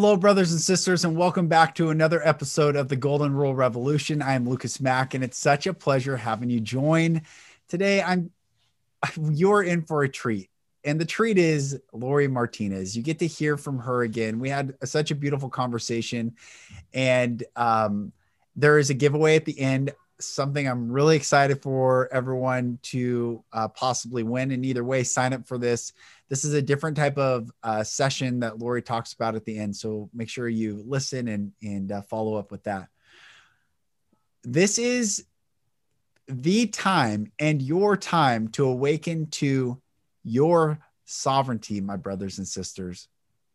Hello, brothers and sisters, and welcome back to another episode of the Golden Rule Revolution. I am Lucas Mack, and it's such a pleasure having you join. Today, I'm you're in for a treat, and the treat is Lore Martinez. You get to hear from her again. We had such a beautiful conversation, and um, there is a giveaway at the end. Something I'm really excited for everyone to uh, possibly win. And either way, sign up for this this is a different type of uh, session that Lore talks about at the end. So make sure you listen and and uh, follow up with that. This is the time and your time to awaken to your sovereignty, my brothers and sisters.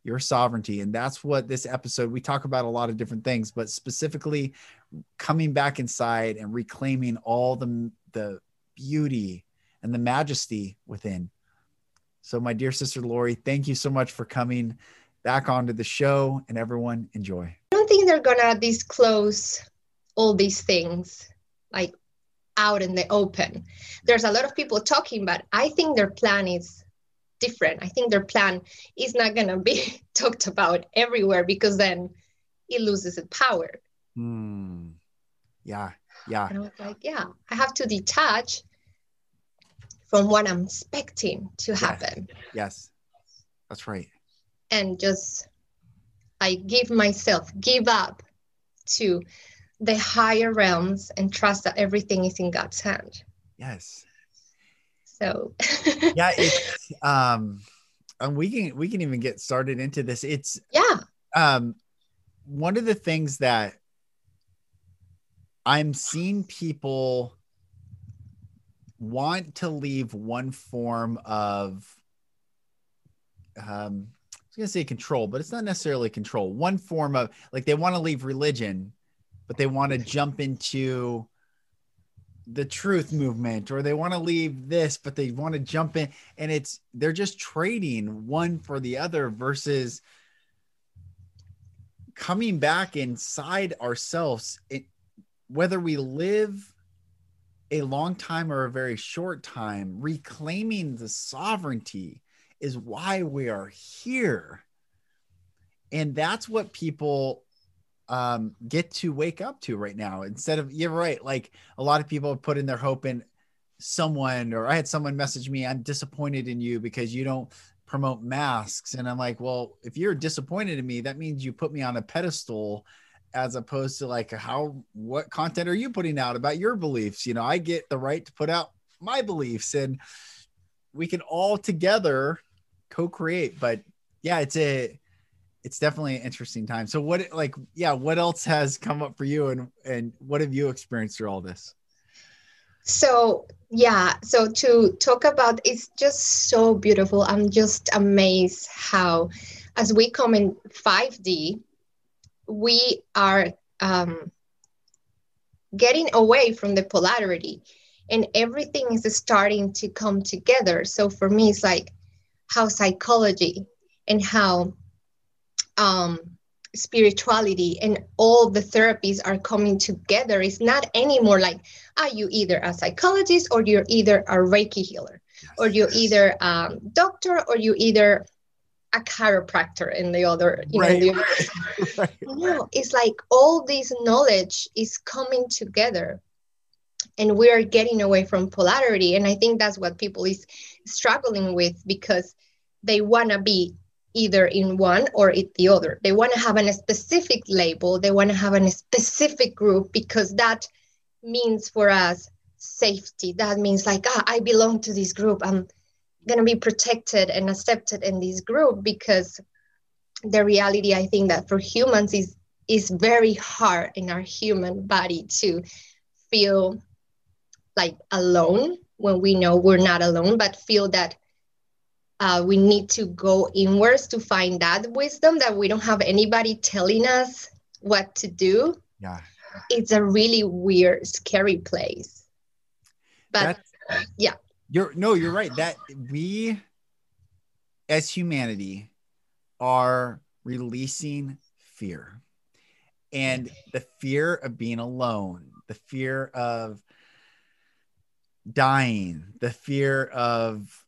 Your sovereignty. And that's what this episode, we talk about a lot of different things, but specifically coming back inside and reclaiming all the, the beauty and the majesty within. So, my dear sister Lore, thank you so much for coming back onto the show and everyone enjoy. I don't think they're going to disclose all these things like out in the open. There's a lot of people talking, but I think their plan is different. I think their plan is not going to be talked about everywhere because then it loses its power. Hmm. Yeah. Yeah. And I was like, yeah, I have to detach from what I'm expecting to happen. Yes, yes. that's right. And just I give myself, give up to the higher realms and trust that everything is in God's hand. Yes. So yeah, it's um and we can we can even get started into this. It's yeah. Um one of the things that I'm seeing people want to leave one form of um I was gonna say control, but it's not necessarily control. One form of like they want to leave religion, but they want to jump into the truth movement, or they want to leave this, but they want to jump in, and it's they're just trading one for the other versus coming back inside ourselves. It, whether we live a long time or a very short time, reclaiming the sovereignty is why we are here. And that's what people um, get to wake up to right now. Instead of, you're right, like a lot of people put in their hope in someone, or I had someone message me, I'm disappointed in you because you don't promote masks. And I'm like, well, if you're disappointed in me, that means you put me on a pedestal as opposed to like how what content are you putting out about your beliefs you know i get the right to put out my beliefs and we can all together co-create but yeah it's a it's definitely an interesting time. So what like yeah what else has come up for you and and what have you experienced through all this? So yeah so to talk about it's just so beautiful. I'm just amazed how as we come in 5d we are um, getting away from the polarity and everything is starting to come together. So for me, it's like how psychology and how um, spirituality and all the therapies are coming together. It's not anymore like, are you either a psychologist or you're either a Reiki healer, yes, or you're yes. either a doctor or you're either a chiropractor in the other you right. know the other no it's like all this knowledge is coming together and we are getting away from polarity and i think that's what people is struggling with because they want to be either in one or in the other. They want to have a specific label they want to have a specific group because that means for us safety. That means like ah, i belong to this group. I'm going to be protected and accepted in this group because the reality i think that for humans is is very hard in our human body to feel like alone when we know we're not alone but feel that uh, we need to go inwards to find that wisdom that we don't have anybody telling us what to do. Yeah. It's a really weird scary place. But That's, yeah. You're no you're right. That we as humanity are releasing fear. And the fear of being alone the fear of dying the fear of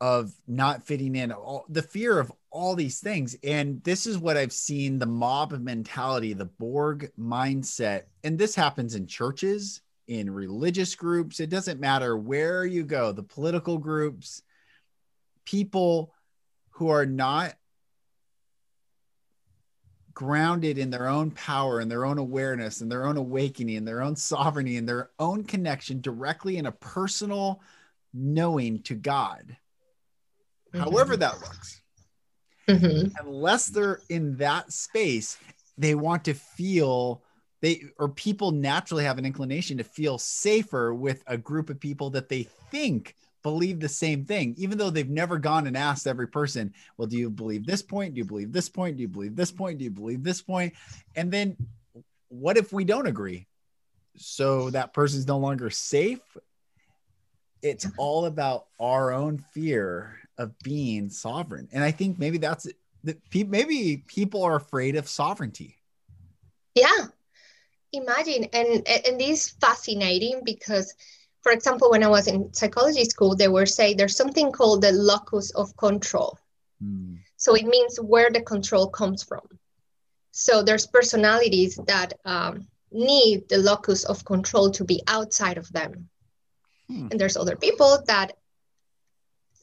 of not fitting in all the fear of all these things. And this is what i've seen the mob mentality the borg mindset. And this happens in churches in religious groups. It doesn't matter where you go the political groups people who are not grounded in their own power and their own awareness and their own awakening and their own sovereignty and their own connection directly in a personal knowing to God, mm-hmm. however that looks. Mm-hmm. Unless they're in that space, they want to feel they or people naturally have an inclination to feel safer with a group of people that they think believe the same thing, even though they've never gone and asked every person, well, do you believe this point? Do you believe this point? Do you believe this point? Do you believe this point? And then what if we don't agree? So that person's no longer safe. It's all about our own fear of being sovereign. And I think maybe that's that maybe people are afraid of sovereignty. Yeah. Imagine and and this is fascinating because for example, when I was in psychology school, they were saying there's something called the locus of control. Mm. So it means where the control comes from. So there's personalities that um, need the locus of control to be outside of them. Hmm. And there's other people that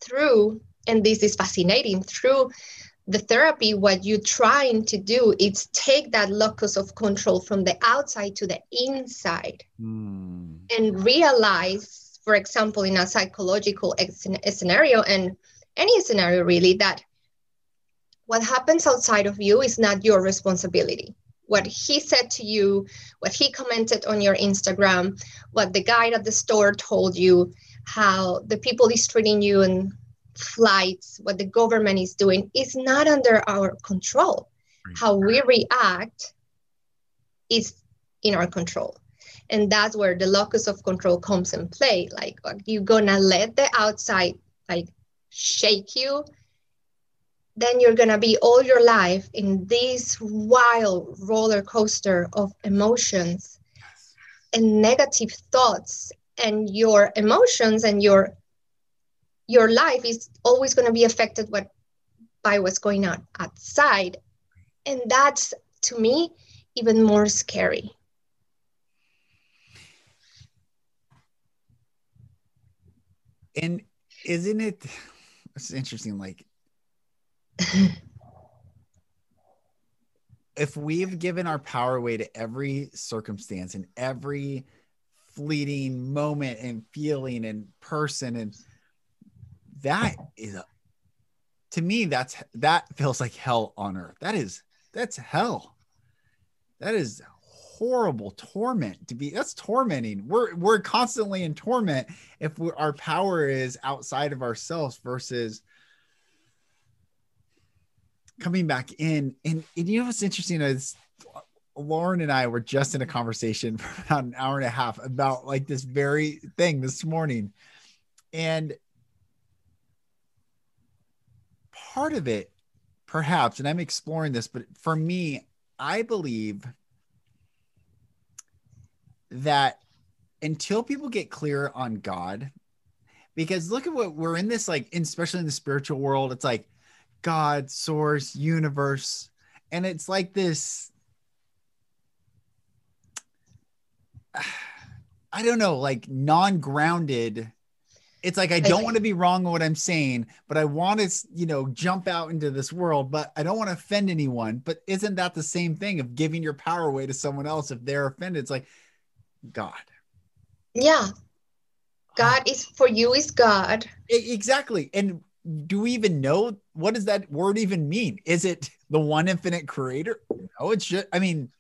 through, and this is fascinating, through the therapy, what you're trying to do is take that locus of control from the outside to the inside mm. and realize, for example, in a psychological scenario and any scenario really, that what happens outside of you is not your responsibility. What he said to you, what he commented on your Instagram, what the guy at the store told you, how the people is treating you and flights, what the government is doing, is not under our control. Right. How we react is in our control. And that's where the locus of control comes in play. Like, uh, you're gonna let the outside like shake you, then you're gonna be all your life in this wild roller coaster of emotions and negative thoughts and your emotions and your your life is always going to be affected what, by what's going on outside. And that's, to me, even more scary. And isn't it, it's interesting, like, if we've given our power away to every circumstance and every fleeting moment and feeling and person. And that is a, to me that's that feels like hell on earth. That is that's hell. That is horrible torment to be that's tormenting. We're we're constantly in torment if our power is outside of ourselves versus coming back in. And, and you know what's interesting is lauren and i were just in a conversation for about an hour and a half about like this very thing this morning and part of it, perhaps, and I'm exploring this, but for me, I believe that until people get clear on God, because look at what we're in this, like, especially in the spiritual world, it's like God, source, universe. And it's like this, I don't know, like non grounded it's like I don't want to be wrong on what I'm saying, but I want to, you know, jump out into this world, but I don't want to offend anyone. But isn't that the same thing of giving your power away to someone else if they're offended? It's like God. Yeah. God is for you is God. Exactly. And do we even know what does that word even mean? Is it the one infinite creator? No, it's just I mean,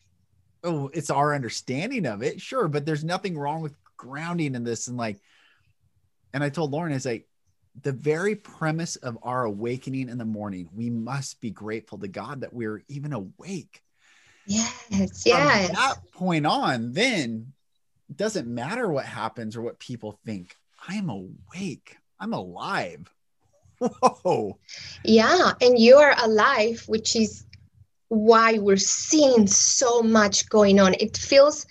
oh, it's our understanding of it, sure, but there's nothing wrong with grounding in this and like and I told Lauren, I was like, the very premise of our awakening in the morning, we must be grateful to God that we're even awake. Yes, yes. From that point on, then it doesn't matter what happens or what people think. I am awake. I'm alive. Whoa. Yeah, and you are alive, which is why we're seeing so much going on. It feels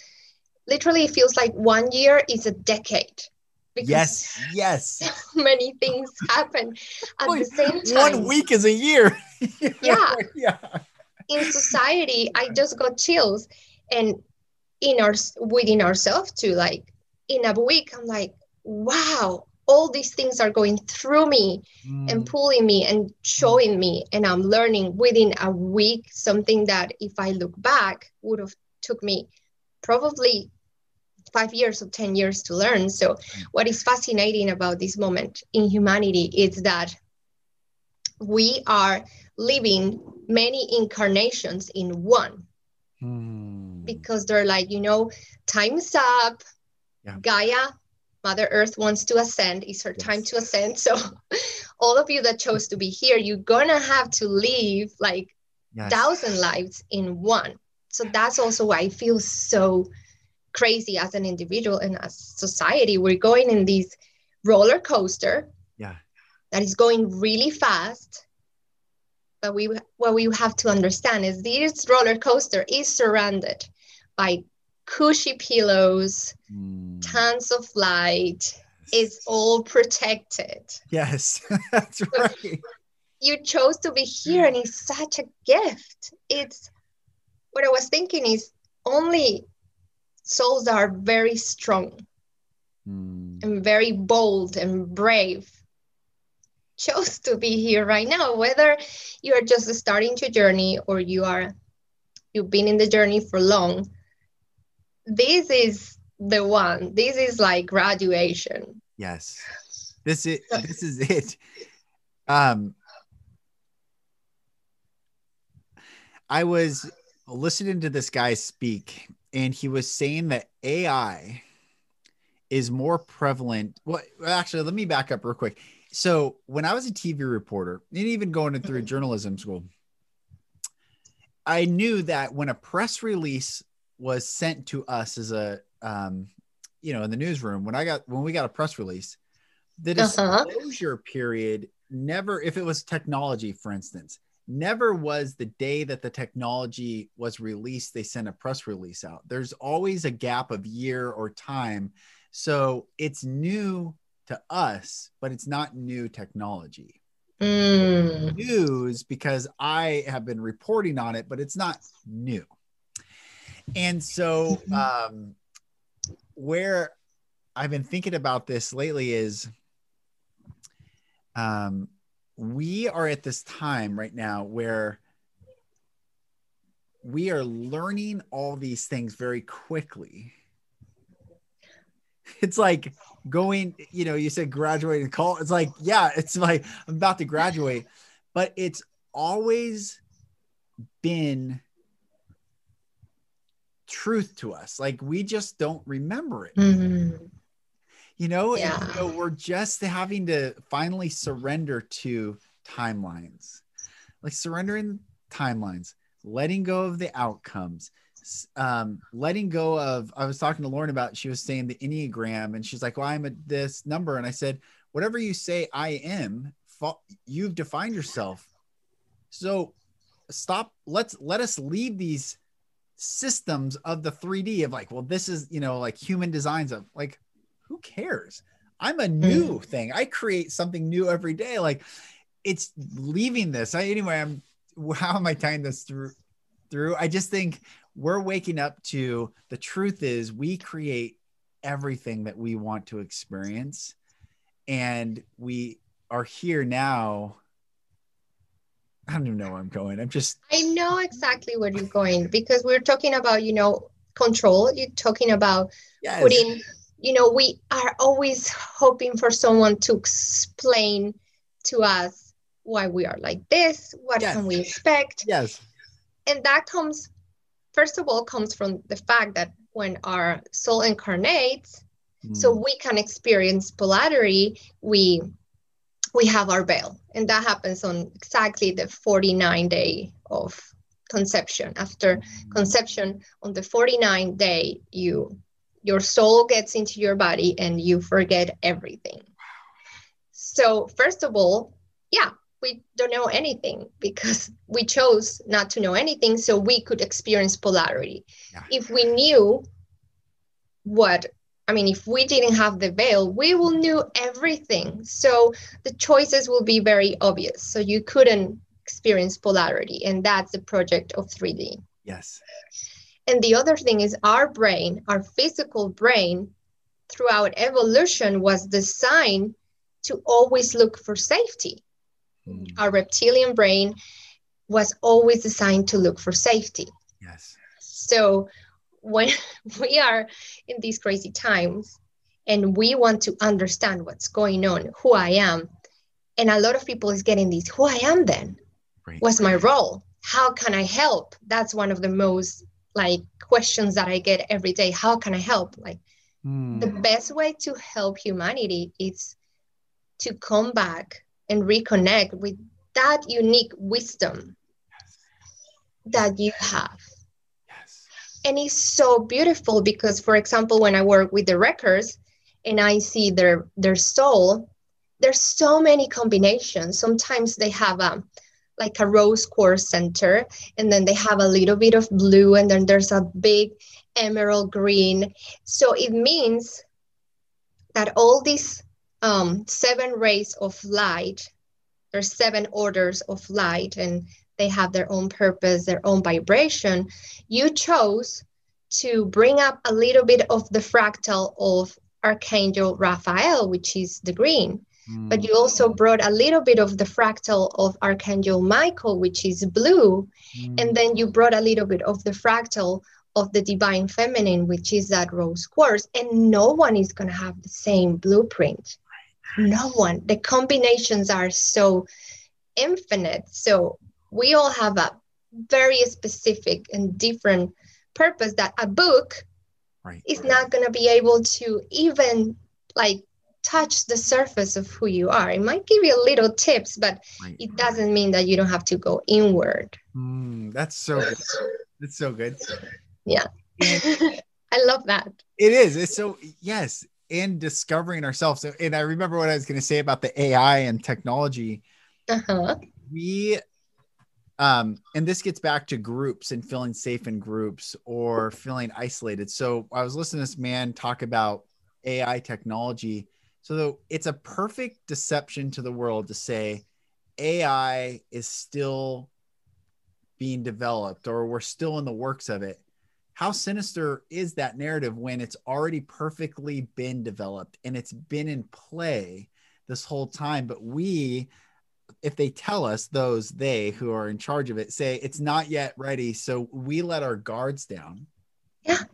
literally it feels like one year is a decade. Yes, yes. So many things happen at the same time. One week is a year. yeah. yeah. In society, I just got chills. And in our within ourselves too, like in a week, I'm like, wow, all these things are going through me mm. and pulling me and showing me and i'm learning within a week something that if i look back would have took me probably five years or 10 years to learn so what is fascinating about this moment in humanity is that we are living many incarnations in one mm. because they're like you know time's up yeah. gaia Mother Earth wants to ascend. It's her yes. time to ascend. So, all of you that chose to be here, you're gonna have to live like yes. thousand lives in one. So that's also why I feel so crazy as an individual and as society. We're going in this roller coaster. Yeah. That is going really fast. But we what we have to understand is this roller coaster is surrounded by cushy pillows, mm. tons of light. It's all protected. Yes, that's right. you chose to be here, and it's such a gift. It's what I was thinking is only souls that are very strong mm. and very bold and brave chose to be here right now whether you are just starting your journey or you are you've been in the journey for long this is the one. This is like graduation. Yes. This is this is it. Um I was listening to this guy speak and he was saying that AI is more prevalent. Well, actually, let me back up real quick. So, when I was a TV reporter and even going through journalism school, I knew that when a press release was sent to us as a um, you know in the newsroom when I got when we got a press release, the uh-huh. disclosure uh-huh. period never if it was technology, for instance, never was the day that the technology was released they sent a press release out there's always a gap of year or time so it's new to us but it's not new technology mm. news because i have been reporting on it but it's not new and so, mm-hmm. um, where I've been thinking about this lately is um, we are at this time right now where we are learning all these things very quickly. It's like going, you know, you said graduating call. It's like, yeah, it's like I'm about to graduate, but it's always been truth to us. Like we just don't remember it. Mm-hmm. You know, yeah. and, you know, we're just having to finally surrender to timelines, like surrendering timelines, letting go of the outcomes, um, letting go of. I was talking to Lauren about. She was saying the enneagram, and she's like, "Well, I'm at this number," and I said, "Whatever you say, I am. You've defined yourself. So stop. Let's let us leave these." Systems of the 3D of like, well, this is, you know, like human designs of like, who cares? I'm a new mm. thing. I create something new every day. Like it's leaving this. I, anyway, I'm, how am I tying this through? Through, I just think we're waking up to the truth is we create everything that we want to experience. And we are here now I don't even know where I'm going. I'm just. I know exactly where you're going because we're talking about, you know, control. You're talking about yes. putting, you know, we are always hoping for someone to explain to us why we are like this. What yes. can we expect? Yes. And that comes, first of all, comes from the fact that when our soul incarnates, mm. so we can experience polarity, we we have our veil. And that happens on exactly the 49 day of conception. After conception, on the 49th day, you your soul gets into your body and you forget everything. So, first of all, yeah, we don't know anything because we chose not to know anything so we could experience polarity. Yeah. If we knew what I mean, if we didn't have the veil, we will knew everything. So the choices will be very obvious. So you couldn't experience polarity. And that's the project of 3D. Yes. And the other thing is our brain, our physical brain, throughout evolution was designed to always look for safety. Mm. Our reptilian brain was always designed to look for safety. Yes. So when we are in these crazy times and we want to understand what's going on, who I am, and a lot of people is getting this, who I am then? Right. What's my role? How can I help? That's one of the most like questions that I get every day. How can I help? Like mm. the best way to help humanity is to come back and reconnect with that unique wisdom that you have. And it's so beautiful because, for example, when I work with the records and I see their their soul, there's so many combinations. Sometimes they have a like a rose quartz center and then they have a little bit of blue and then there's a big emerald green so it means that all these um, seven rays of light there's seven orders of light and they have their own purpose their own vibration you chose to bring up a little bit of the fractal of archangel raphael which is the green Mm. But you also brought a little bit of the fractal of Archangel Michael, which is blue. Mm. And then you brought a little bit of the fractal of the divine feminine, which is that rose quartz. And no one is going to have the same blueprint. No one. The combinations are so infinite. So we all have a very specific and different purpose that a book right. is not going to be able to even like touch the surface of who you are. It might give you little tips, but right. it doesn't mean that you don't have to go inward. Mm, that's so good. That's so good. Yeah. I love that. It is. It's so, yes. And discovering ourselves. And I remember what I was going to say about the AI and technology. Uh-huh. We, um, and this gets back to groups and feeling safe in groups or feeling isolated. So I was listening to this man talk about AI technology so it's a perfect deception to the world to say AI is still being developed or we're still in the works of it. How sinister is that narrative when it's already perfectly been developed and it's been in play this whole time? But we, if they tell us, those they who are in charge of it, say it's not yet ready. So we let our guards down. Yeah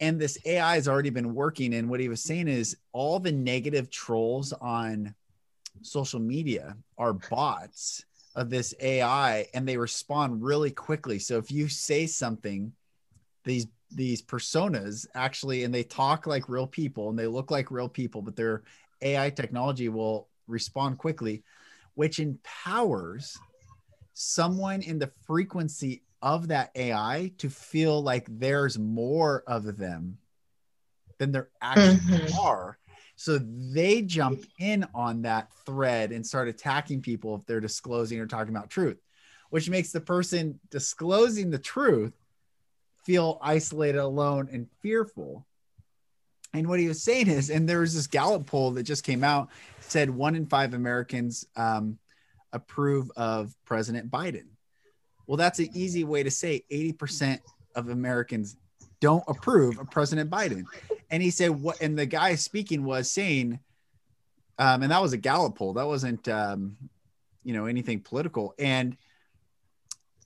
and this AI has already been working. And what he was saying is all the negative trolls on social media are bots of this AI and they respond really quickly. So if you say something, these these personas actually and they talk like real people and they look like real people, but their AI technology will respond quickly, which empowers someone in the frequency of that AI to feel like there's more of them than there actually mm-hmm. are. So they jump in on that thread and start attacking people if they're disclosing or talking about truth, which makes the person disclosing the truth feel isolated, alone, and fearful. And what he was saying is, and there was this Gallup poll that just came out, said one in five Americans um, approve of President Biden. Well, that's an easy way to say 80% of Americans don't approve of President Biden. And he said, what, and the guy speaking was saying, um, and that was a Gallup poll. That wasn't, um, you know, anything political. And,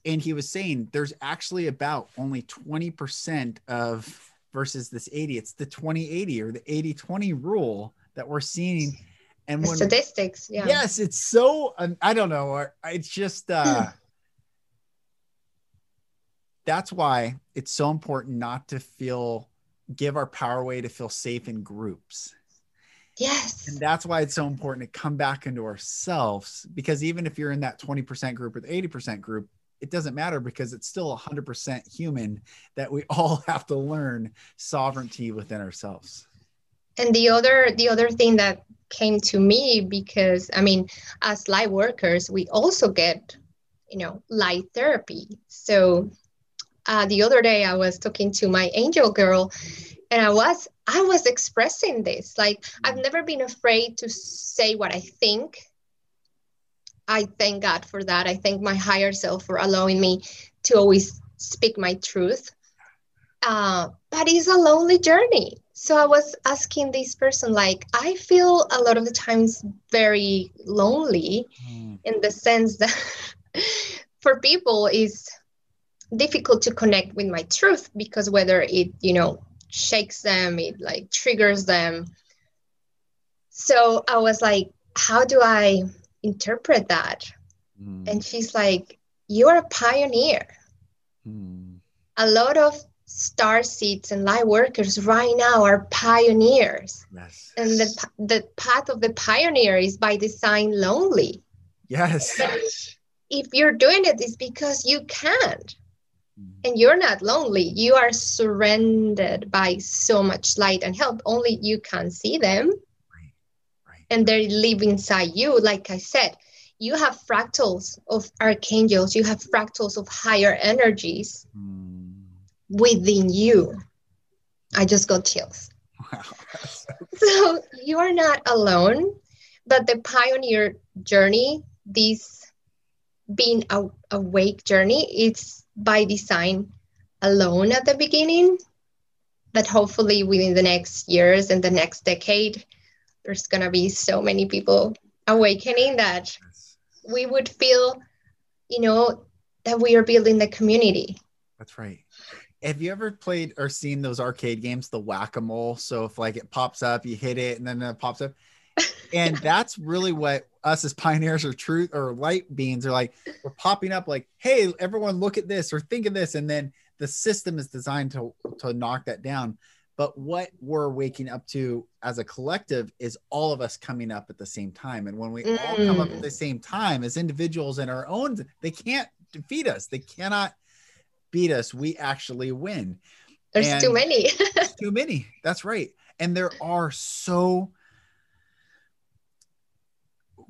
and he was saying there's actually about only 20% of versus this 80. It's the 2080 or the 80 20 rule that we're seeing. And when, statistics, yeah. Yes, it's so, I don't know. It's just, uh, that's why it's so important not to feel give our power away to feel safe in groups Yes. And that's why it's so important to come back into ourselves because even if you're in that 20% group or the 80% group, it doesn't matter because it's still 100% human that we all have to learn sovereignty within ourselves. And the other the other thing that came to me because I mean as light workers we also get you know light therapy. So uh, the other day I was talking to my angel girl and I was I was expressing this like I've never been afraid to say what I think. I thank God for that. I thank my higher self for allowing me to always speak my truth. Uh, but it's a lonely journey. So I was asking this person, like, I feel a lot of the times very lonely mm. in the sense that for people is difficult to connect with my truth because whether it, you know, shakes them, it like triggers them. So I was like, how do I interpret that? Mm. And she's like, you're a pioneer. Mm. A lot of star seeds and light workers right now are pioneers. Yes. And the, the path of the pioneer is by design lonely. Yes. But if you're doing it, it's because you can't and you're not lonely you are surrounded by so much light and help only you can see them. And they live inside you like i said you have fractals of archangels you have fractals of higher energies mm. within you i just got chills wow. so you are not alone but the pioneer journey this being a, awake journey it's by design alone at the beginning but hopefully within the next years and the next decade there's going to be so many people awakening that we would feel you know that we are building the community. That's right. Have you ever played or seen those arcade games the whack-a-mole? So if like it pops up you hit it and then it pops up. And that's really what us as pioneers or truth or light beings are like. We're popping up like hey everyone look at this or think of this. And then the system is designed to to knock that down but what we're waking up to as a collective is all of us coming up at the same time and when we mm. all come up at the mm. same time as individuals in our own they can't defeat us they cannot beat us we actually win there's and too many too many that's right and there are so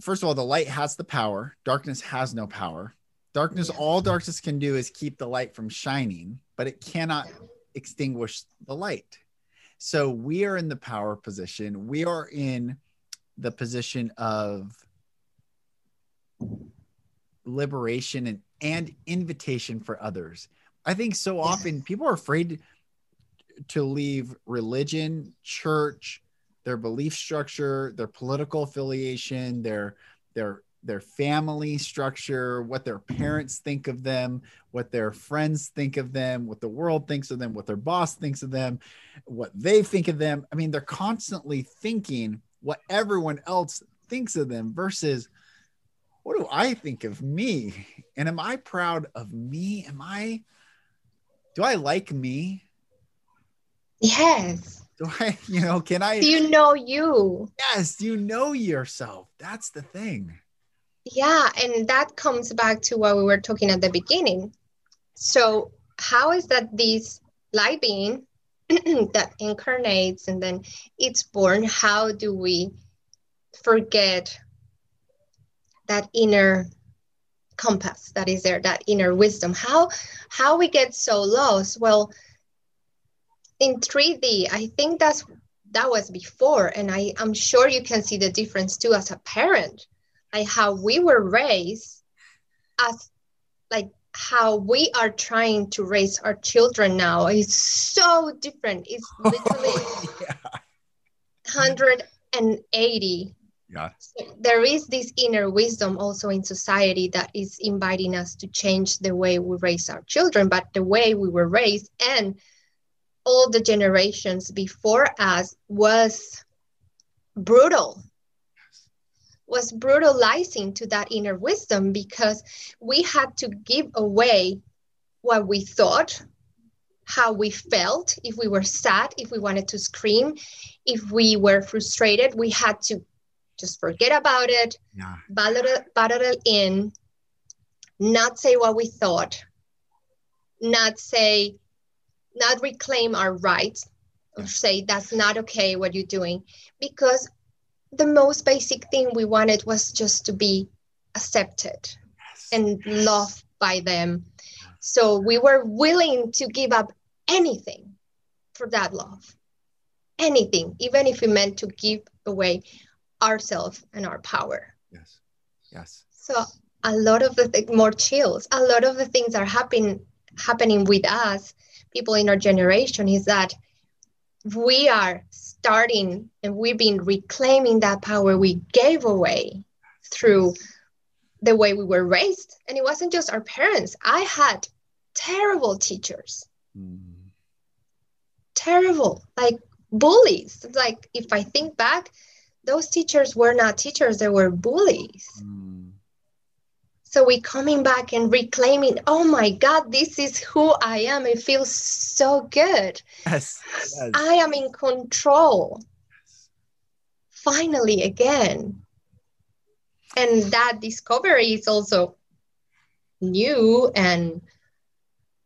first of all, the light has the power. Darkness has no power. Darkness, all darkness can do is keep the light from shining, but it cannot extinguish the light. So we are in the power position. We are in the position of liberation and, and invitation for others. I think so often people are afraid to leave religion, church, their belief structure, their political affiliation, their their their family structure, what their parents think of them, what their friends think of them, what the world thinks of them, what their boss thinks of them, what they think of them. I mean, they're constantly thinking what everyone else thinks of them versus what do I think of me? And am I proud of me? Am I do I like me? Yes do I, you know, can I? Do you know you? Yes, you know yourself. That's the thing. Yeah, and that comes back to what we were talking at the beginning. So, how is that this light being that incarnates and then it's born? How do we forget that inner compass that is there, that inner wisdom? How how we get so lost? Well, in 3D, I think that's that was before, and I I'm sure you can see the difference too as a parent, like how we were raised, as like how we are trying to raise our children now is so different. It's oh, literally oh, yeah. 180 yeah. So there is this inner wisdom also in society that is inviting us to change the way we raise our children, but the way we were raised and all the generations before us was brutal was brutalizing to that inner wisdom because we had to give away what we thought how we felt if we were sad if we wanted to scream if we were frustrated we had to just forget about it Yeah. bottle bottle it in not say what we thought not say not reclaim our rights or say that's not okay what you're doing because the most basic thing we wanted was just to be accepted Yes. and loved by them. So we were willing to give up anything for that love. Anything, even if it meant to give away ourselves and our power. yes. Yes. So a lot of the th- more chills, a lot of the things are happening happening with us, people in our generation, is that we are starting and we've been reclaiming that power we gave away through the way we were raised. And it wasn't just our parents. I had terrible teachers, Mm. terrible, like bullies. Like if I think back, those teachers were not teachers, they were bullies. Mm. So we're coming back and reclaiming, oh my God, this is who I am. It feels so good. Yes. Yes. I am in control. Finally, again. And that discovery is also new and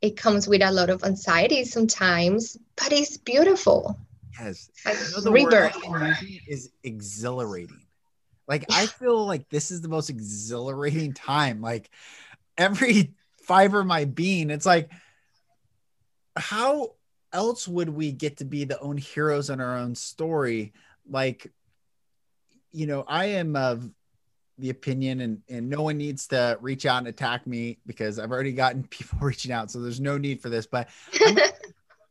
it comes with a lot of anxiety sometimes, but it's beautiful. Yes. Like You know, the word rebirth. Using is exhilarating. Like I feel like this is the most exhilarating time. Like every fiber of my being, it's like, how else would we get to be the own heroes in our own story? Like, you know, I am of the opinion and and no one needs to reach out and attack me because I've already gotten people reaching out. So there's no need for this. But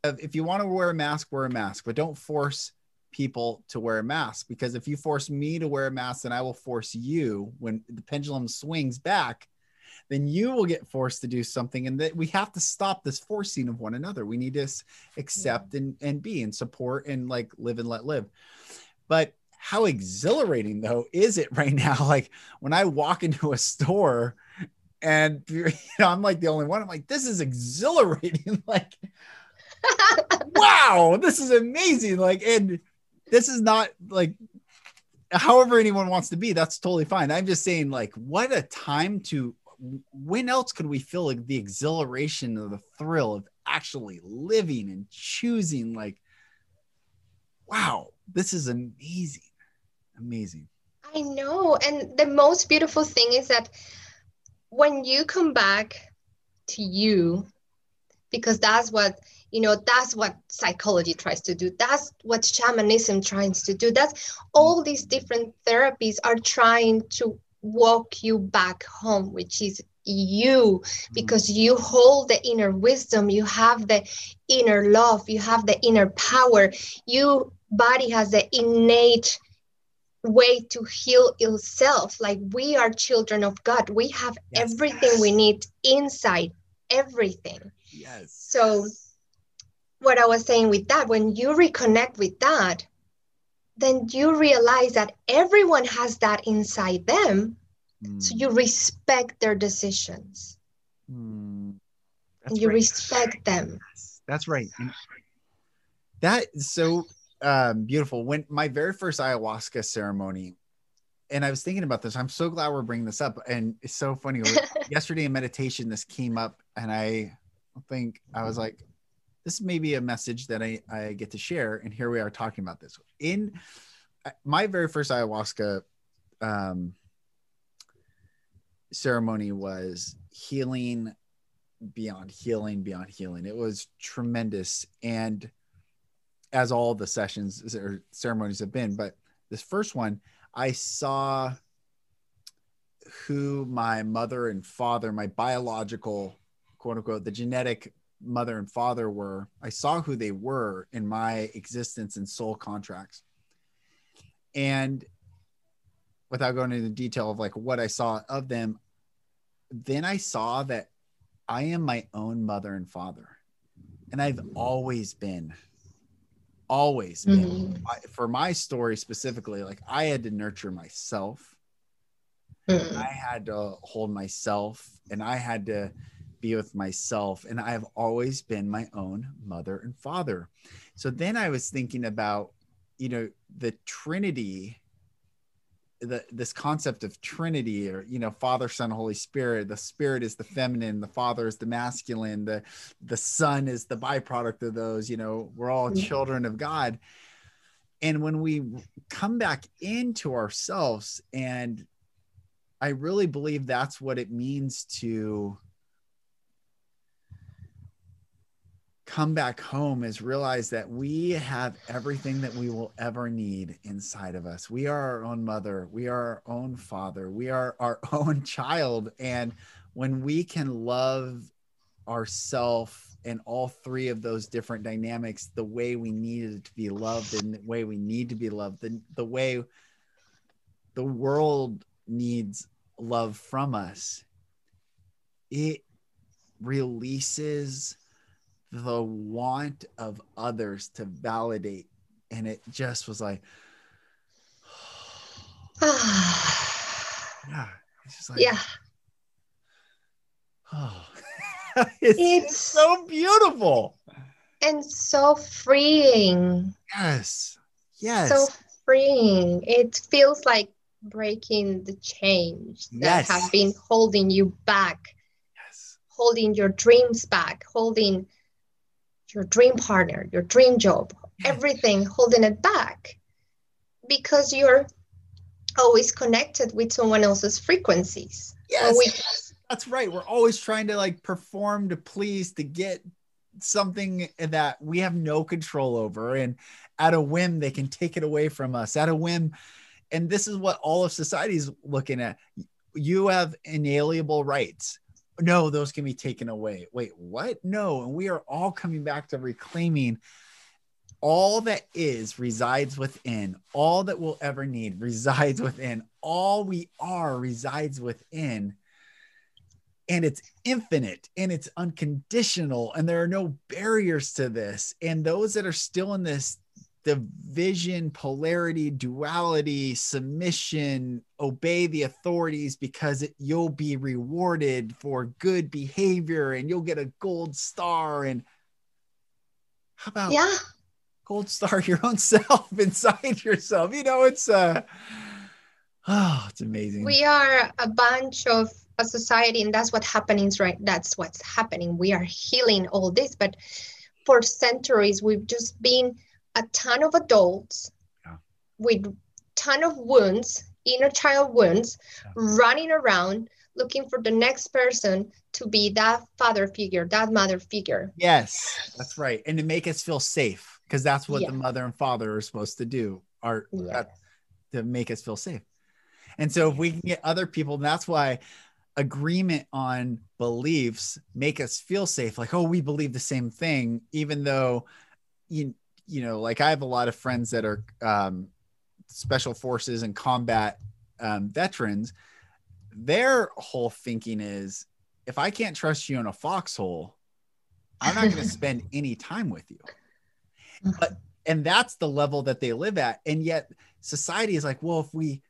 if you want to wear a mask, wear a mask, but don't force people to wear a mask because if you force me to wear a mask, then I will force you when the pendulum swings back, then you will get forced to do something. And that we have to stop this forcing of one another. We need to accept and, and be and support and like live and let live. But how exhilarating though is it right now? Like when I walk into a store and you know, I'm like the only one, I'm like, this is exhilarating. like, wow, this is amazing. Like, and this is not like however anyone wants to be, that's totally fine. I'm just saying, like, what a time to when else could we feel like the exhilaration of the thrill of actually living and choosing like wow, this is amazing. Amazing. I know. And the most beautiful thing is that when you come back to you, because that's what, you know, that's what psychology tries to do. That's what shamanism tries to do. That's all these different therapies are trying to walk you back home, which is you mm-hmm. because you hold the inner wisdom you have the inner love you have the inner power your body has the innate way to heal itself like we are children of god we have Yes. everything we need inside everything yes. so what i was saying with that when you reconnect with that then you realize that everyone has that inside them so Mm, you respect their decisions mm. And you right. respect them Yes, That's right. And that is so um, beautiful. When my very first ayahuasca ceremony, and I was thinking about this, I'm so glad we're bringing this up. And it's so funny. Yesterday in meditation, this came up, and I think I was like, this may be a message that I, I get to share. And here we are talking about this. In uh, my very first ayahuasca um, ceremony was healing beyond healing beyond healing it was tremendous and as all the sessions or ceremonies have been but this first one i saw who my mother and father my biological quote unquote the genetic mother and father were i saw who they were in my existence and soul contracts and without going into detail of like what i saw of them then i saw that I am my own mother and father. And I've always been, always been. Mhm. I, for my story specifically, like I had to nurture myself. Mm. I had to hold myself and I had to be with myself. And I've always been my own mother and father. So then I was thinking about, you know, the Trinity, the, this concept of Trinity or, you know, Father, Son, Holy Spirit. The Spirit is the feminine, the Father is the masculine, the, the Son is the byproduct of those, you know, we're all Yeah. children of God. And when we come back into ourselves and I really believe that's what it means to come back home is realize that we have everything that we will ever need inside of us. We are our own mother, we are our own father, we are our own child. And when we can love ourself and all three of those different dynamics the way we needed to be loved and the way we need to be loved, the, the way the world needs love from us, it releases the want of others to validate. And it just was like, yeah, it's just like, yeah. oh, it's, it's so beautiful. And so freeing. Yes, yes, So freeing. It feels like breaking the chains that Yes. have been holding you back, yes, holding your dreams back, holding your dream partner, your dream job, everything holding it back because you're always connected with someone else's frequencies. yes. That's right. We're always trying to like perform to please to get something that we have no control over. And at a whim, they can take it away from us at a whim. And this is what all of society is looking at. You have inalienable rights. No, those can be taken away. Wait, what? No. And we are all coming back to reclaiming all that is resides within. All that we'll ever need resides within. All we are resides within and it's infinite and it's unconditional and there are no barriers to this and those that are still in this division polarity duality submission obey the authorities because it, you'll be rewarded for good behavior and you'll get a gold star and how about yeah, gold star your own self inside yourself? You know it's uh oh it's amazing. We are a bunch of a society and that's what happening right? That's what's happening. We are healing all this but for centuries we've just been a ton of adults Yeah. with ton of wounds inner child wounds Yeah. running around looking for the next person to be that father figure that mother figure Yes, that's right. And to make us feel safe, because that's what Yeah. the mother and father are supposed to do, are that- to make us feel safe. And so if we can get other people, that's why agreement on beliefs make us feel safe. Like, oh, we believe the same thing, even though you you know, like I have a lot of friends that are um, special forces and combat um, veterans. Their whole thinking is, if I can't trust you in a foxhole, I'm not going to spend any time with you. But and that's the level that they live at. And yet society is like, well, if we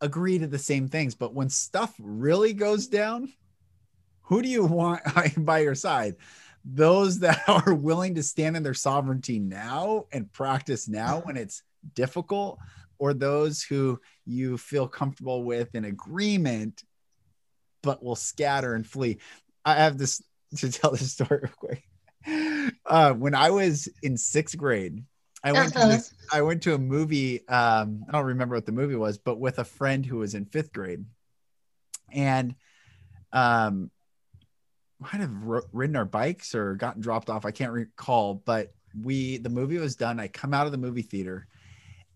agree to the same things, but when stuff really goes down, who do you want by your side? Those that are willing to stand in their sovereignty now and practice now when it's difficult, or those who you feel comfortable with in agreement, but will scatter and flee. I have this to tell this story real quick. Uh, when I was in sixth grade, I went to Uh-huh. this, I went to a movie. Um, I don't remember what the movie was, but with a friend who was in fifth grade, and um, might have ro- ridden our bikes or gotten dropped off. I can't recall, but we the movie was done. I come out of the movie theater,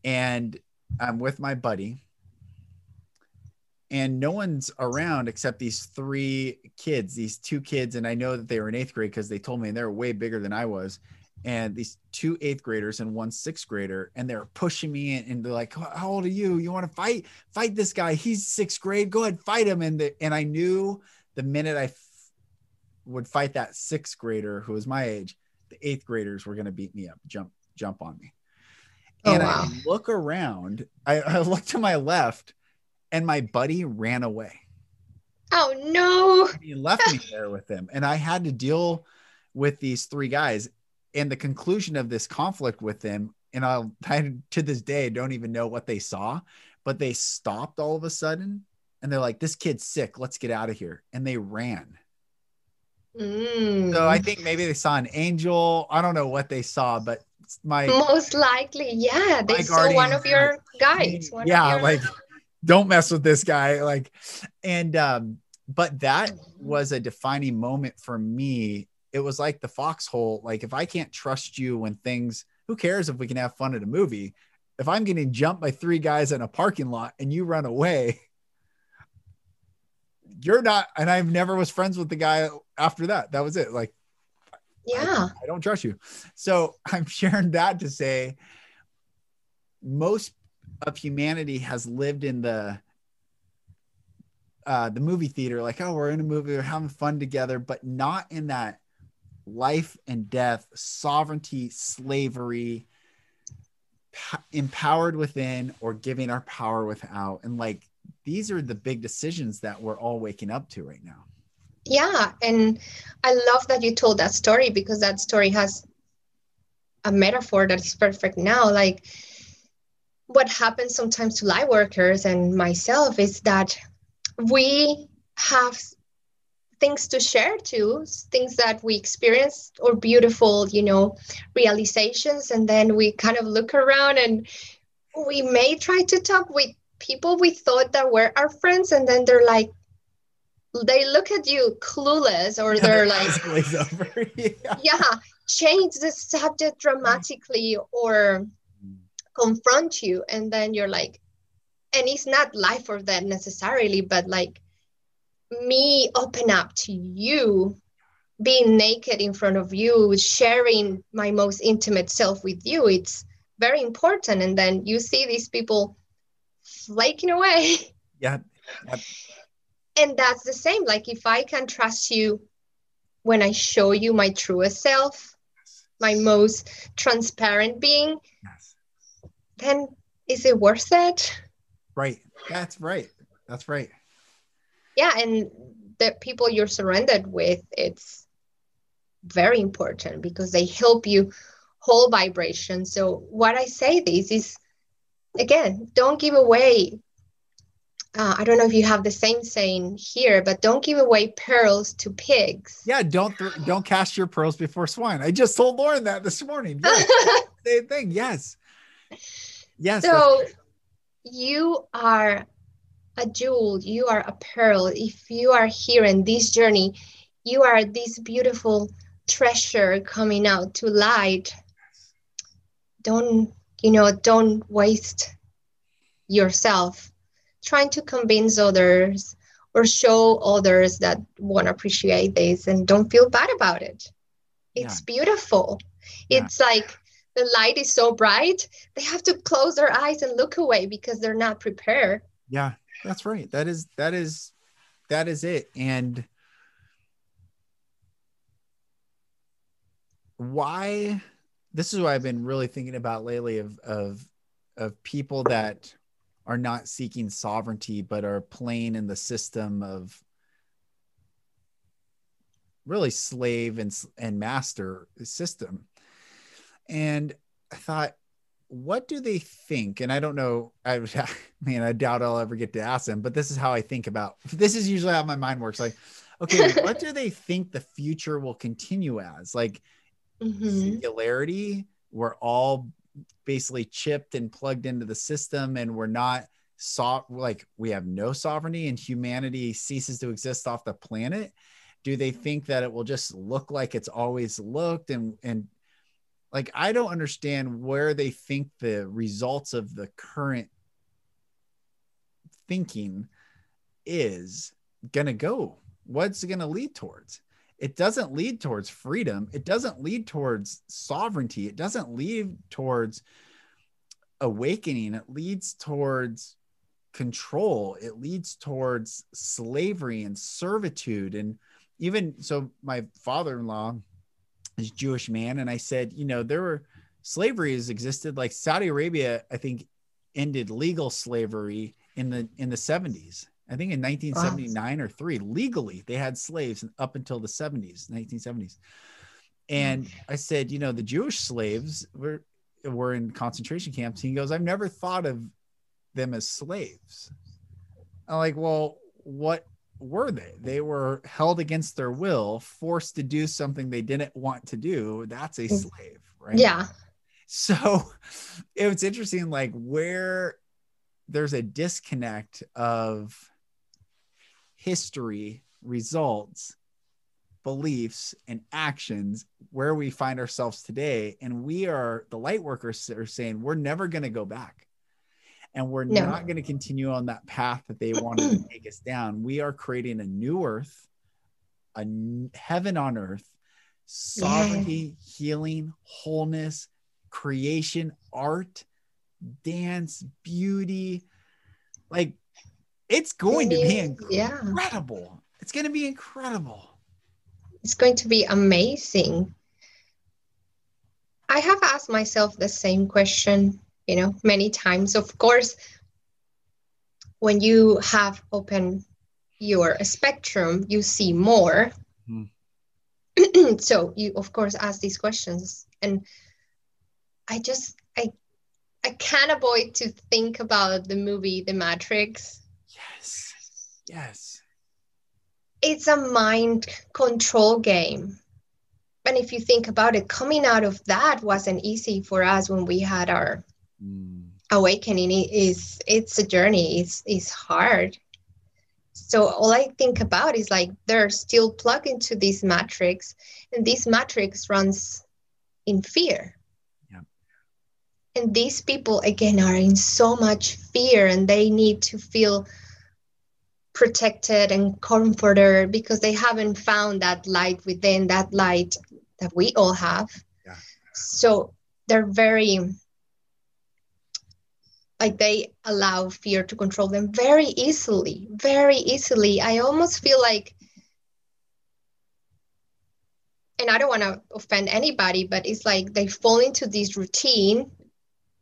and I'm with my buddy, and no one's around except these three kids, these two kids, and I know that they were in eighth grade because they told me and they were way bigger than I was. And these two eighth graders and one sixth grader, and they're pushing me in, and they're like, "How old are you? You want to fight? Fight this guy? He's sixth grade. Go ahead, fight him!" And the, and I knew the minute I would fight that sixth grader who was my age, the eighth graders were going to beat me up, jump jump on me. Oh, And wow. I look around. I, I look to my left, and my buddy ran away. Oh no. He left me there with him. And I had to deal with these three guys. And the conclusion of this conflict with them, and I'll I, to this day don't even know what they saw, but they stopped all of a sudden and they're like, This kid's sick. Let's get out of here. And they ran. Mm. So I think maybe they saw an angel. I don't know what they saw, but my most likely, yeah, they saw one of your like, guides. one yeah, your- like don't mess with this guy. Like, and um, but that was a defining moment for me. It was like the foxhole. Like, if I can't trust you when things, who cares if we can have fun at a movie? If I'm getting jumped by three guys in a parking lot and you run away, you're not. And I've never was friends with the guy after that. That was it. Like, yeah, I don't trust you. So I'm sharing that to say most of humanity has lived in the uh, the movie theater, like, oh, we're in a movie, we're having fun together, but not in that life and death, sovereignty, slavery, p- empowered within or giving our power without. And like, these are the big decisions that we're all waking up to right now. Yeah, and I love that you told that story because that story has a metaphor that is perfect now. Like, what happens sometimes to light workers and myself is that we have things to share too things that we experienced or beautiful you know realizations and then we kind of look around and we may try to talk with people we thought that were our friends and then they're like they look at you clueless or they're like yeah. yeah change the subject dramatically or confront you and then you're like and it's not life or death necessarily but like me open up to you being naked in front of you sharing my most intimate self with you it's very important and then you see these people flaking away Yeah. And that's the same like if i can trust you when i show you my truest self my most transparent being Yes. then is it worth it Right. That's right. That's right. yeah and the people you're surrounded with it's very important because they help you whole vibration so what i say this is again don't give away uh, i don't know if you have the same saying here but don't give away pearls to pigs Yeah. Don't th- don't cast your pearls before swine. I just told Lauren that this morning. Yeah, same thing. Yes. Yes. so you are a jewel you are a pearl if you are here in this journey you are this beautiful treasure coming out to light don't you know don't waste yourself trying to convince others or show others that won't appreciate this and don't feel bad about it it's beautiful Yeah. it's like the light is so bright they have to close their eyes and look away because they're not prepared yeah. That's right. That is that is that is it. And why this is what I've been really thinking about lately of of of people that are not seeking sovereignty but are playing in the system of really slave and and master system. And I thought what do they think? And I don't know. I man, I doubt I'll ever get to ask them. But this is how I think about. This is usually how my mind works. Like, okay, what do they think the future will continue as? Like Mhm. singularity. We're all basically chipped and plugged into the system, and we're not so like we have no sovereignty, and humanity ceases to exist off the planet. Do they think that it will just look like it's always looked and and like I don't understand where they think the results of the current thinking is going to go. What's it going to lead towards? It doesn't lead towards freedom. It doesn't lead towards sovereignty. It doesn't lead towards awakening. It leads towards control. It leads towards slavery and servitude. And even so, my father in law, this Jewish man, and I said, you know, there were slavery has existed. Like Saudi Arabia, I think, ended legal slavery in the in the 70s. I think in 1979 wow. or three, legally, they had slaves up until the 70s, 1970s. And I said, you know, the Jewish slaves were were in concentration camps. He goes, I've never thought of them as slaves. I'm like, well, what were they? They were held against their will, forced to do something they didn't want to do. That's a mm. slave, right? Yeah. So it's interesting, like where there's a disconnect of history, results, beliefs, and actions where we find ourselves today. And we are, the light workers are saying, we're never going to go back. And we're no. not going to continue on that path that they wanted to take us down. We are creating a new earth, a heaven on earth, sovereignty, yeah. healing, wholeness, creation, art, dance, beauty. Like it's going to be incredible. Yeah. It's going to be incredible. It's going to be amazing. I have asked myself the same question, you know, many times. Of course, when you have opened your spectrum, you see more. Mm. so you, of course, ask these questions. And I just, I, I can't avoid to think about the movie The Matrix Yes. Yes. It's a mind control game. And if you think about it, coming out of that wasn't easy for us when we had our mm. awakening. It is it's a journey. It's it's hard. So all I think about is like they're still plugged into this matrix, and this matrix runs in fear Yeah. and these people again are in so much fear and they need to feel protected and comforted because they haven't found that light within that light that we all have. Yeah. So they're very like they allow fear to control them very easily, very easily. I almost feel like and I don't want to offend anybody, but it's like they fall into this routine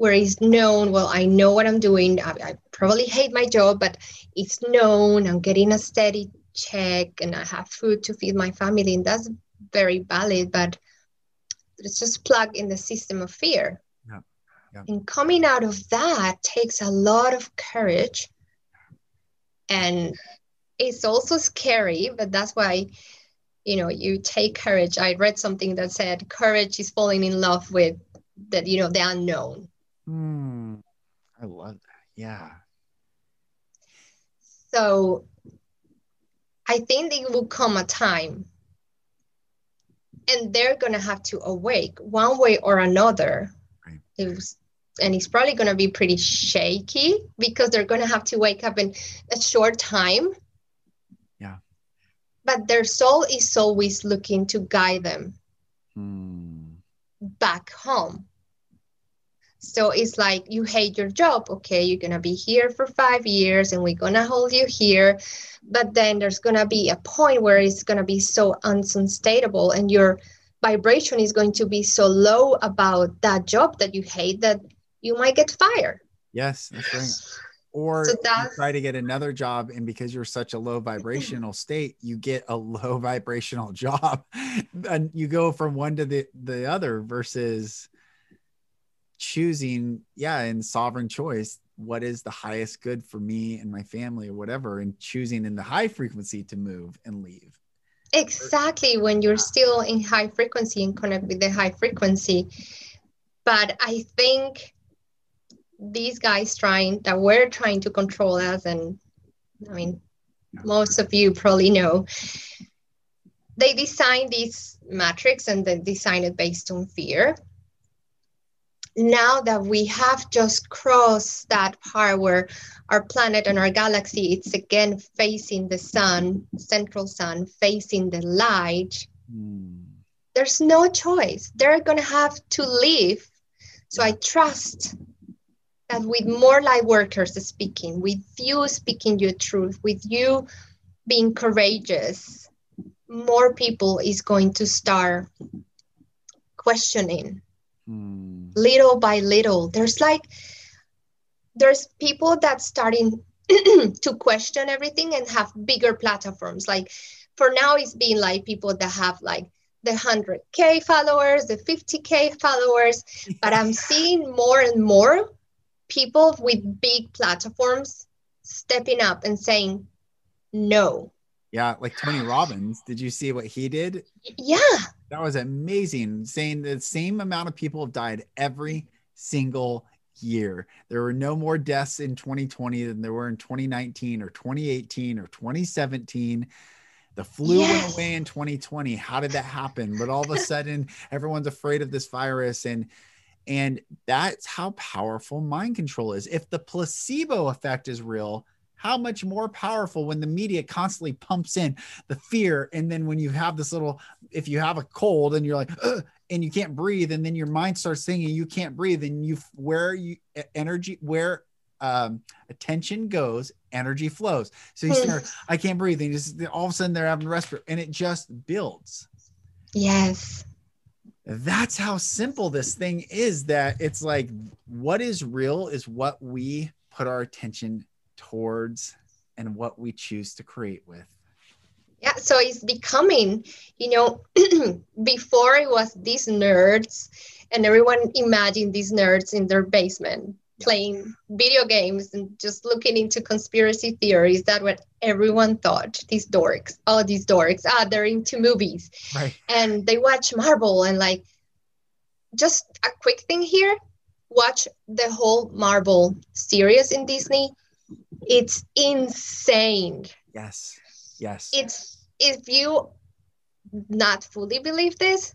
where it's known, well, I know what I'm doing. I, I probably hate my job, but it's known. I'm getting a steady check and I have food to feed my family. And that's very valid, but it's just plugged in the system of fear. Yeah. Yeah. And coming out of that takes a lot of courage. And it's also scary, but that's why you know you take courage i read something that said courage is falling in love with the you know the unknown Hmm. I love that. Yeah. So I think there will come a time and they're going to have to awake one way or another. Right. It was, and it's probably going to be pretty shaky because they're going to have to wake up in a short time. Yeah. But their soul is always looking to guide them hmm. back home. So it's like you hate your job. Okay, you're going to be here for five years and we're going to hold you here. But then there's going to be a point where it's going to be so unsustainable and your vibration is going to be so low about that job that you hate that you might get fired. Yes, that's right. Or so you try to get another job, and because you're such a low vibrational state, you get a low vibrational job, and you go from one to the the other. Versus choosing, yeah, in sovereign choice, what is the highest good for me and my family or whatever, and choosing in the high frequency to move and leave. Exactly. When you're still in high frequency and connect with the high frequency. But I think these guys trying that we're trying to control us, and I mean, most of you probably know, they designed this matrix and they designed it based on fear now that we have just crossed that part where our planet and our galaxy it's again facing the sun central sun facing the light mm. there's no choice. They're going to have to leave. So i trust that with more light workers speaking with you speaking your truth with you being courageous more people is going to start questioning mm. little by little there's like there's people that starting to question everything and have bigger platforms. Like for now, it's been like people that have like the 100K followers, the 50K followers, but I'm seeing more and more people with big platforms stepping up and saying no. Yeah, like Tony Robbins. Did you see what he did? Yeah. That was amazing. Saying the same amount of people have died every single year. There were no more deaths in 2020 than there were in 2019 or 2018 or 2017. The flu yes. went away in 2020. How did that happen? But all of a sudden, everyone's afraid of this virus. And and that's how powerful mind control is. If the placebo effect is real, how much more powerful when the media constantly pumps in the fear and then when you have this little if you have a cold and you're like and you can't breathe and then your mind starts thinking you can't breathe and you where you energy where um, attention goes energy flows. So you start i can't breathe and just all of a sudden they're having a respiratory and it just builds. Yes. That's how simple this thing is that it's like what is real is what we put our attention towards and what we choose to create with. Yeah so it's becoming you know before it was these nerds and everyone imagined these nerds in their basement playing video games and just looking into conspiracy theories that what everyone thought these dorks oh these dorks ah they're into movies. Right. and they watch marvel and like just a quick thing here watch the whole marvel series in disney it's insane yes yes it's if you not fully believe this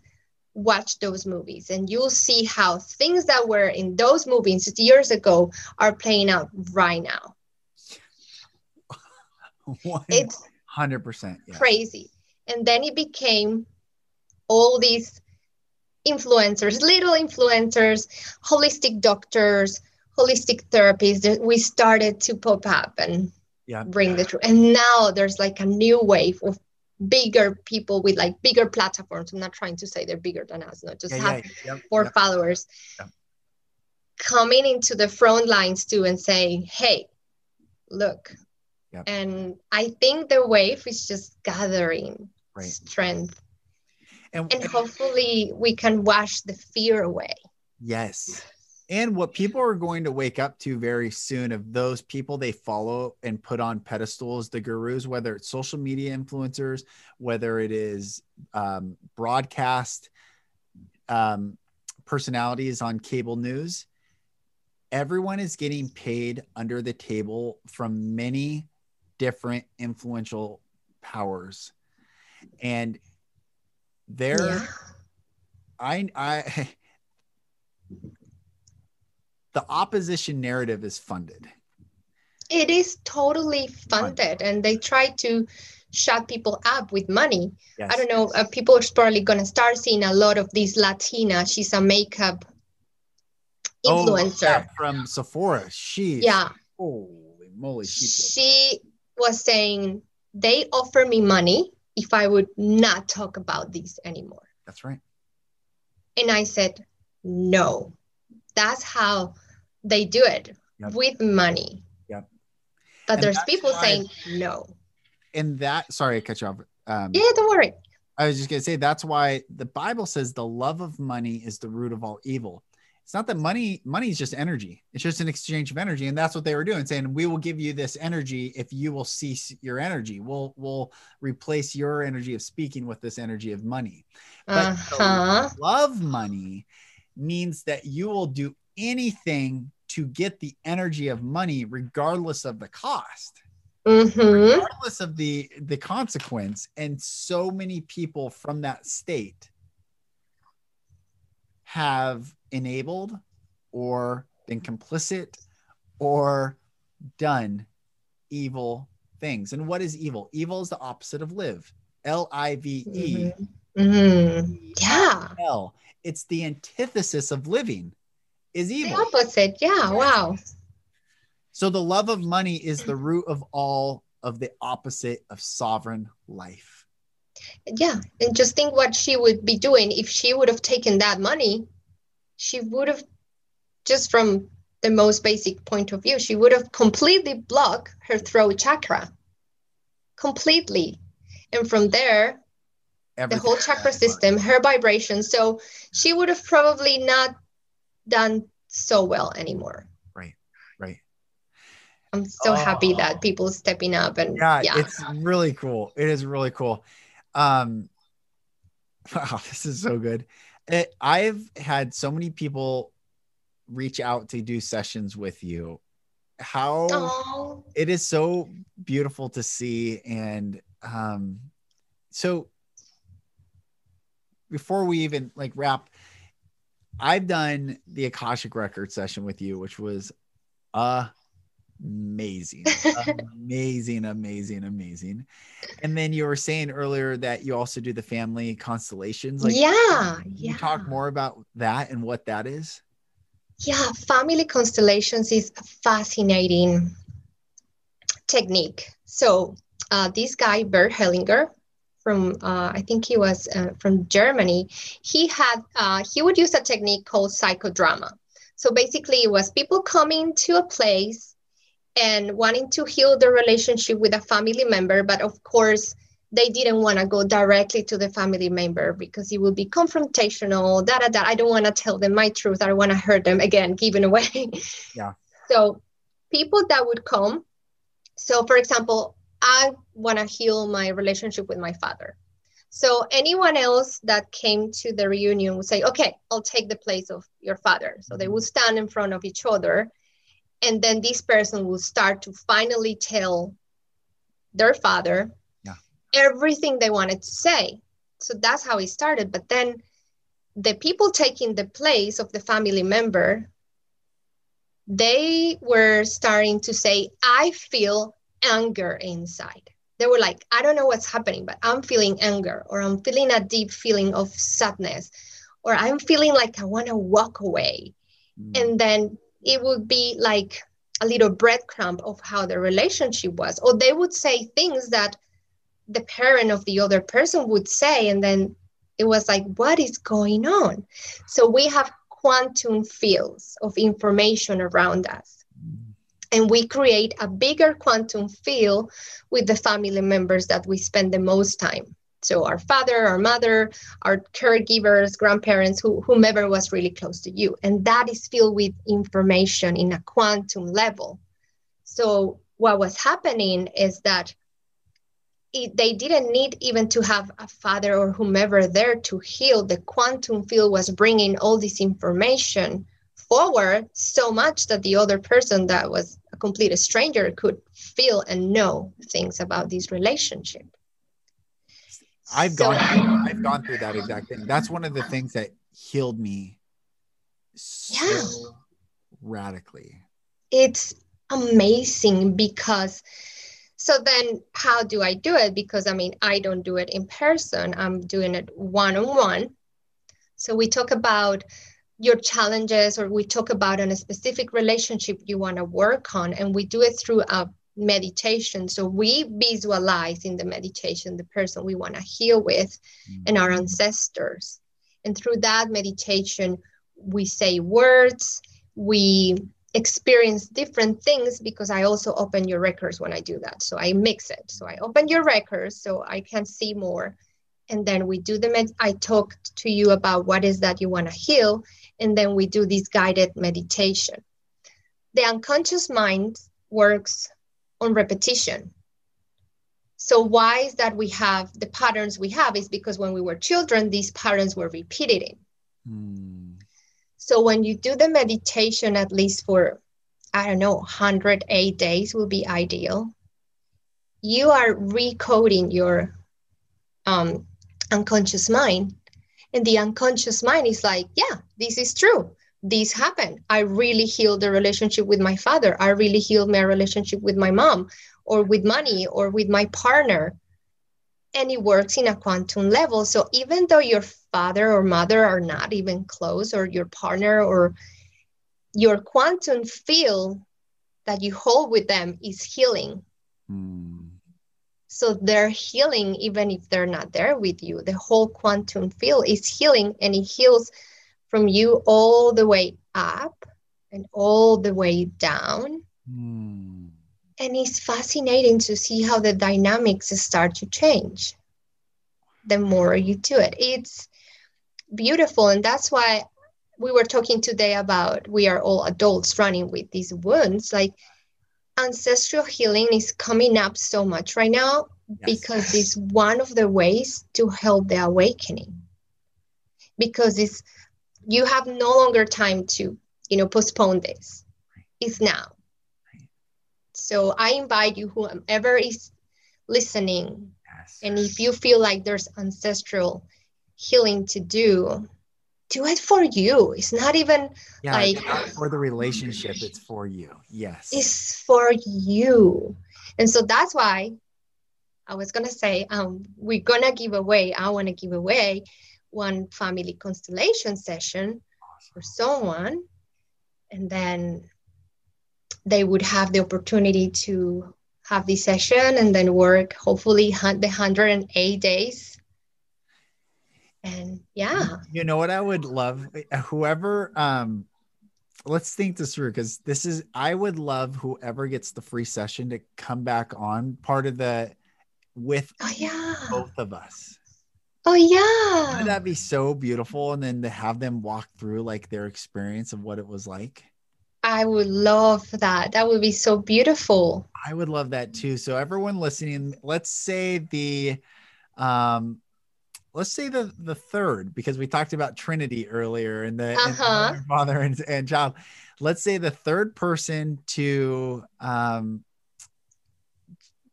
watch those movies and you'll see how things that were in those movies years ago are playing out right now. it's 100% yeah. crazy. And then it became all these influencers, little influencers, holistic doctors, holistic therapies that we started to pop up and yeah. bring the truth. And now there's like a new wave of bigger people with like bigger platforms. I'm not trying to say they're bigger than us, not just yeah, have yeah, more followers coming into the front lines too and saying, hey, look. And I think the wave is just gathering right. strength. And, and hopefully we can wash the fear away. Yes and what people are going to wake up to very soon of those people they follow and put on pedestals the gurus whether it's social media influencers whether it is um, broadcast um, personalities on cable news everyone is getting paid under the table from many different influential powers and there yeah. i i the opposition narrative is funded. It is totally funded, and they try to shut people up with money. Yes. I don't know. Uh, people are probably going to start seeing a lot of these Latina. She's a makeup influencer oh, yeah, from Sephora. She yeah. Holy moly! She was saying they offer me money if I would not talk about these anymore. That's right. And I said no. That's how they do it yep. with money. Yep. But and there's people why, saying no. And that, sorry, I cut you off. Um, yeah, don't worry. I was just going to say that's why the Bible says the love of money is the root of all evil. It's not that money, money is just energy. It's just an exchange of energy. And that's what they were doing, saying, we will give you this energy if you will cease your energy. We'll, we'll replace your energy of speaking with this energy of money. But uh-huh. love money means that you will do anything to get the energy of money regardless of the cost. Mm-hmm. regardless of the the consequence and so many people from that state have enabled or been complicit or done evil things. And what is evil? Evil is the opposite of live. L-i-v-e mm-hmm. mm-hmm. yeah. L. It's the antithesis of living is evil. The opposite. Yeah. Wow. So the love of money is the root of all of the opposite of sovereign life. Yeah. And just think what she would be doing if she would have taken that money. She would have just from the most basic point of view, she would have completely blocked her throat chakra. Completely. And from there, Everything. the whole chakra system, her vibration. So she would have probably not done so well anymore. Right, right. I'm so oh. happy that oh. people stepping up and yeah, yeah, it's really cool. It is really cool. Um, wow, this is so good. It, I've had so many people reach out to do sessions with you. How Aww. it is so beautiful to see, and um, so before we even like wrap, I've done the Akashic record session with you, which was amazing, amazing, amazing, amazing. And then you were saying earlier that you also do the family constellations. Like, yeah, yeah. talk more about that and what that is? Yeah, family constellations is a fascinating technique. So uh, this guy, Bert Hellinger, from uh, I think he was uh, from Germany. He had uh, he would use a technique called psychodrama. So basically, it was people coming to a place and wanting to heal their relationship with a family member, but of course they didn't want to go directly to the family member because it would be confrontational. Da da da. I don't want to tell them my truth. I don't want to hurt them again, giving away. Yeah. So people that would come. So for example, I want to heal my relationship with my father. So anyone else that came to the reunion would say, okay, I'll take the place of your father. So they would mm-hmm. stand in front of each other. And then this person will start to finally tell their father yeah. everything they wanted to say. So that's how it started. But then the people taking the place of the family member, they were starting to say, I feel anger inside. They were like, I don't know what's happening, but I'm feeling anger, or I'm feeling a deep feeling of sadness, or I'm feeling like I want to walk away. Mm. And then it would be like a little breadcrumb of how the relationship was. Or they would say things that the parent of the other person would say, and then it was like, what is going on? So we have quantum fields of information around us and we create a bigger quantum field with the family members that we spend the most time. So our father our mother our caregivers grandparents who, whomever was really close to you. And that is filled with information in a quantum level. So what was happening is that it, they didn't need even to have a father or whomever there to heal. The quantum field was bringing all this information forward so much that the other person that was a complete stranger could feel and know things about this relationship. I've so, gone through, I've gone through that exact thing. That's one of the things that healed me so yeah. radically. It's amazing because so then how do I do it? Because I mean, I don't do it in person. I'm doing it one on one. So we talk about your challenges or we talk about on a specific relationship you want to work on and we do it through a meditation. So we visualize in the meditation the person we want to heal with mm-hmm. and our ancestors. And through that meditation we say words we experience different things because i also open your records when i do that. So i mix it. So i open your records so i can see more. And then we do the med- i talk to you about what is that you want to heal and then we do this guided meditation. The unconscious mind works on repetition. So why is that we have the patterns we have is because when we were children, these patterns were repeated. Mm. So when you do the meditation, at least for, I don't know, 108 days will be ideal. You are recoding your um, unconscious mind and the unconscious mind is like, yeah, this is true. This happened. I really healed the relationship with my father. I really healed my relationship with my mom or with money or with my partner. And it works in a quantum level. So even though your father or mother are not even close, or your partner or your quantum field that you hold with them is healing. Mm so they're healing even if they're not there with you. The whole quantum field is healing and it heals from you all the way up and all the way down. Mm. And it's fascinating to see how the dynamics start to change the more you do it. It's beautiful. And that's why we were talking today about we are all adults running with these wounds. Like ancestral healing is coming up so much right now yes. because it's one of the ways to help the awakening. Because it's you have no longer time to, you know, postpone this. It's now. So I invite you, whoever is listening, yes. and if you feel like there's ancestral healing to do, do it for you. It's not even yeah, like for the relationship, it's for you. Yes. It's for you. And so that's why I was gonna say, um, we're gonna give away, I wanna give away one family constellation session awesome. for someone. And then they would have the opportunity to have this session and then work hopefully the 108 days and yeah you know what i would love whoever um let's think this through because this is i would love whoever gets the free session to come back on part of the with oh, yeah. both of us oh yeah Wouldn't that be so beautiful and then to have them walk through like their experience of what it was like I would love that. That would be so beautiful. I would love that too. So everyone listening, let's say the um let's say the the third because we talked about Trinity earlier and the, uh-huh. and father and, and child. Let's say the third person to um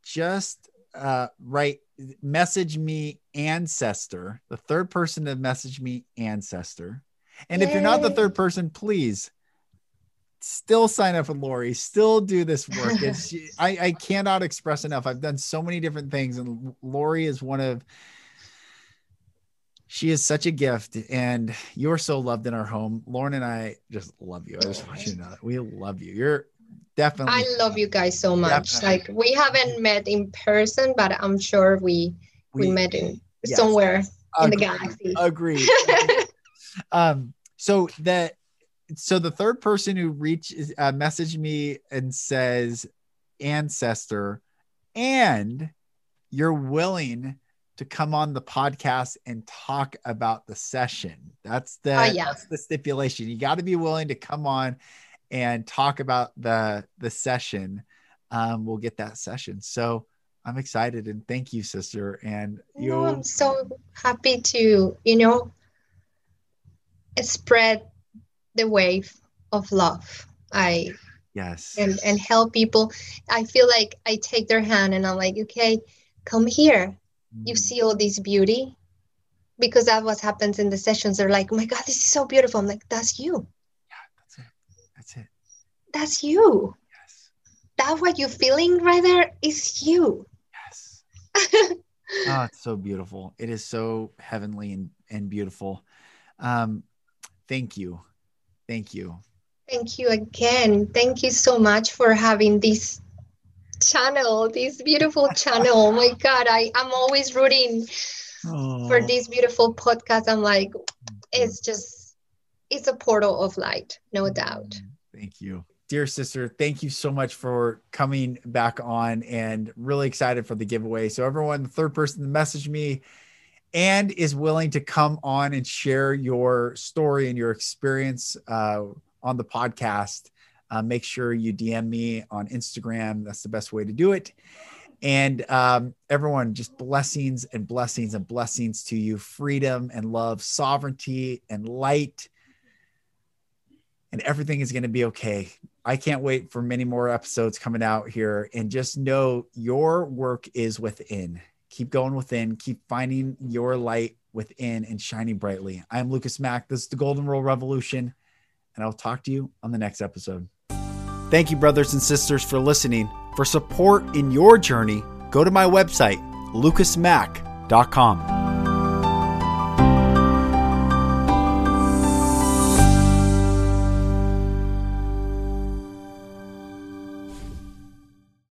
just uh write message me ancestor, the third person to message me ancestor. And Yay. if you're not the third person, please still sign up with Lore, still do this work. It's I, I cannot express enough. I've done so many different things, and Lore is one of she is such a gift, and you're so loved in our home. Lauren and I just love you. I just want you to know that we love you. You're definitely I love you guys so much. Definitely. Like we haven't met in person, but I'm sure we we, we met in yes. somewhere in the galaxy. Agreed. um so that so the third person who reaches uh, messaged me and says ancestor and you're willing to come on the podcast and talk about the session that's the uh, yeah. that's the stipulation you got to be willing to come on and talk about the the session um, we'll get that session so i'm excited and thank you sister and you no, i'm so happy to you know spread the wave of love. I yes and and help people. I feel like I take their hand and I'm like, okay, come here. You see all this beauty, because that what happens in the sessions. They're like, oh my god, this is so beautiful. I'm like, that's you. Yeah, that's it. That's it. That's you. Yes. That what you're feeling right there is you. Yes. oh, it's so beautiful. It is so heavenly and, and beautiful. Um, thank you Thank you. Thank you again. Thank you so much for having this channel, this beautiful channel. Oh my God, I, I'm always rooting oh. for this beautiful podcast. I'm like, it's just, it's a portal of light, no doubt. Thank you. Dear sister, thank you so much for coming back on and really excited for the giveaway. So, everyone, the third person to message me and is willing to come on and share your story and your experience uh, on the podcast, uh, make sure you DM me on Instagram. That's the best way to do it. And um, everyone, just blessings and blessings and blessings to you freedom and love, sovereignty and light. And everything is going to be okay. I can't wait for many more episodes coming out here. And just know your work is within. Keep going within, keep finding your light within and shining brightly. I'm Lucas Mack. This is the Golden Rule Revolution, and I'll talk to you on the next episode. Thank you, brothers and sisters, for listening. For support in your journey, go to my website, lucasmack.com.